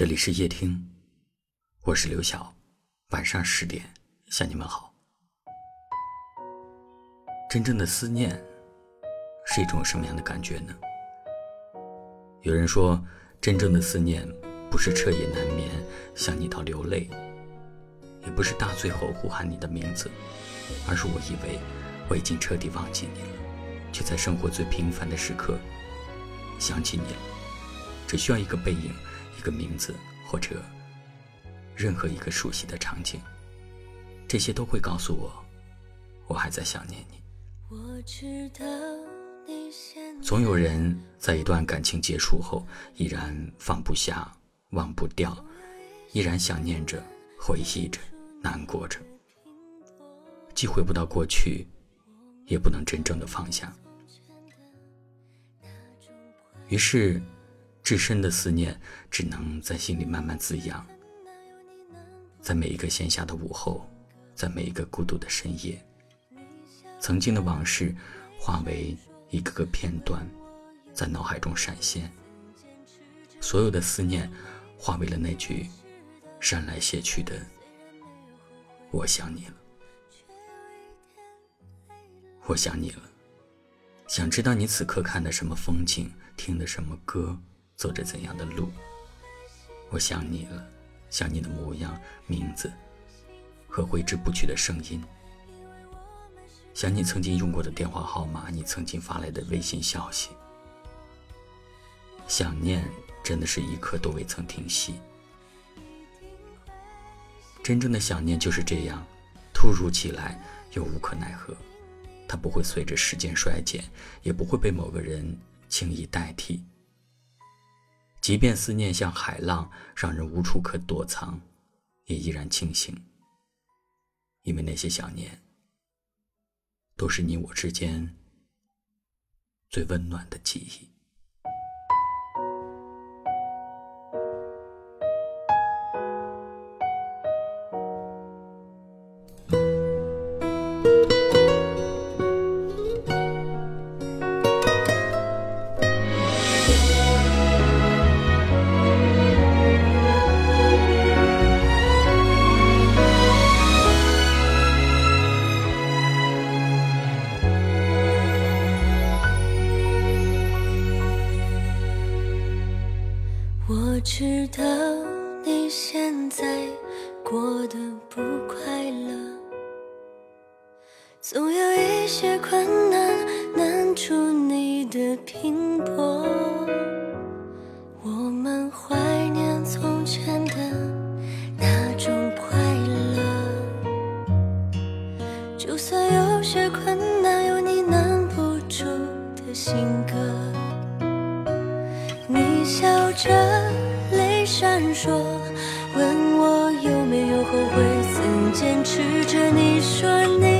这里是夜听，我是刘晓。晚上十点向你们好。真正的思念是一种什么样的感觉呢？有人说，真正的思念不是彻夜难眠想你到流泪，也不是大醉后呼喊你的名字，而是我以为我已经彻底忘记你了，却在生活最平凡的时刻想起你了。只需要一个背影。一个名字，或者任何一个熟悉的场景，这些都会告诉我，我还在想念你。总有人在一段感情结束后，依然放不下、忘不掉，依然想念着、回忆着、难过着，既回不到过去，也不能真正的放下。于是。至深的思念，只能在心里慢慢滋养。在每一个闲暇的午后，在每一个孤独的深夜，曾经的往事化为一个个片段，在脑海中闪现。所有的思念，化为了那句山来谢去的“我想你了”。我想你了，想知道你此刻看的什么风景，听的什么歌。走着怎样的路？我想你了，想你的模样、名字和挥之不去的声音，想你曾经用过的电话号码，你曾经发来的微信消息。想念真的是一刻都未曾停息。真正的想念就是这样，突如其来又无可奈何。它不会随着时间衰减，也不会被某个人轻易代替。即便思念像海浪，让人无处可躲藏，也依然清醒。因为那些想念，都是你我之间最温暖的记忆。你现在过得不快乐，总有一些困难难住你的拼搏。我们怀念从前的那种快乐，就算有些困难有你难不住的性格，你笑着。泪闪烁，问我有没有后悔，曾坚持着。你说你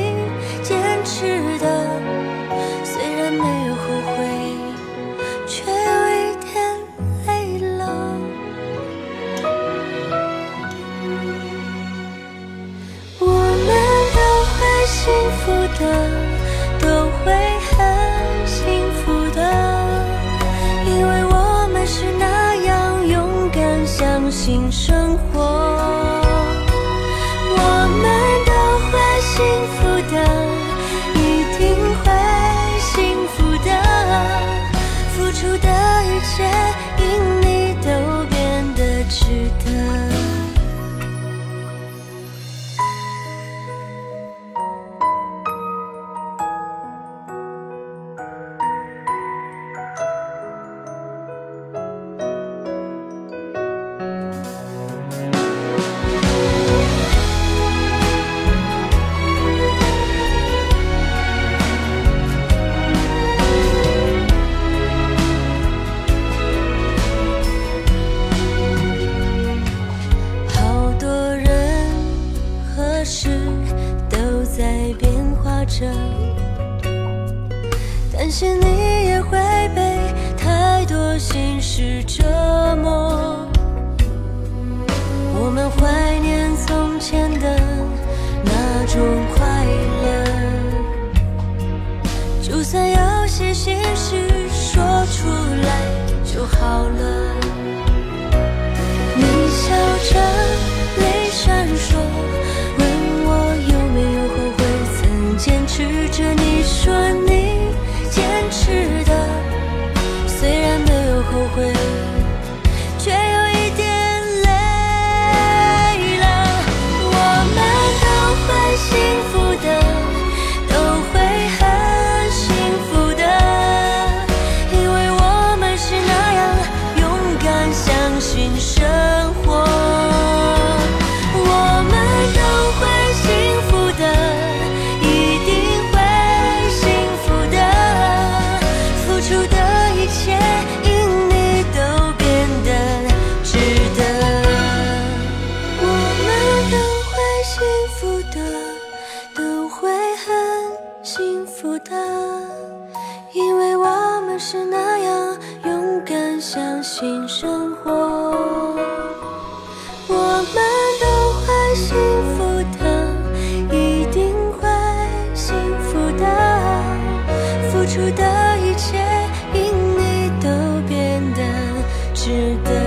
着担心你也会被太多心事折磨。我们怀念从前的新，生活。我们都会幸福的，一定会幸福的，付出的一切因你都变得值得。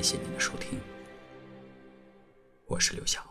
感谢您的收听，我是刘晓。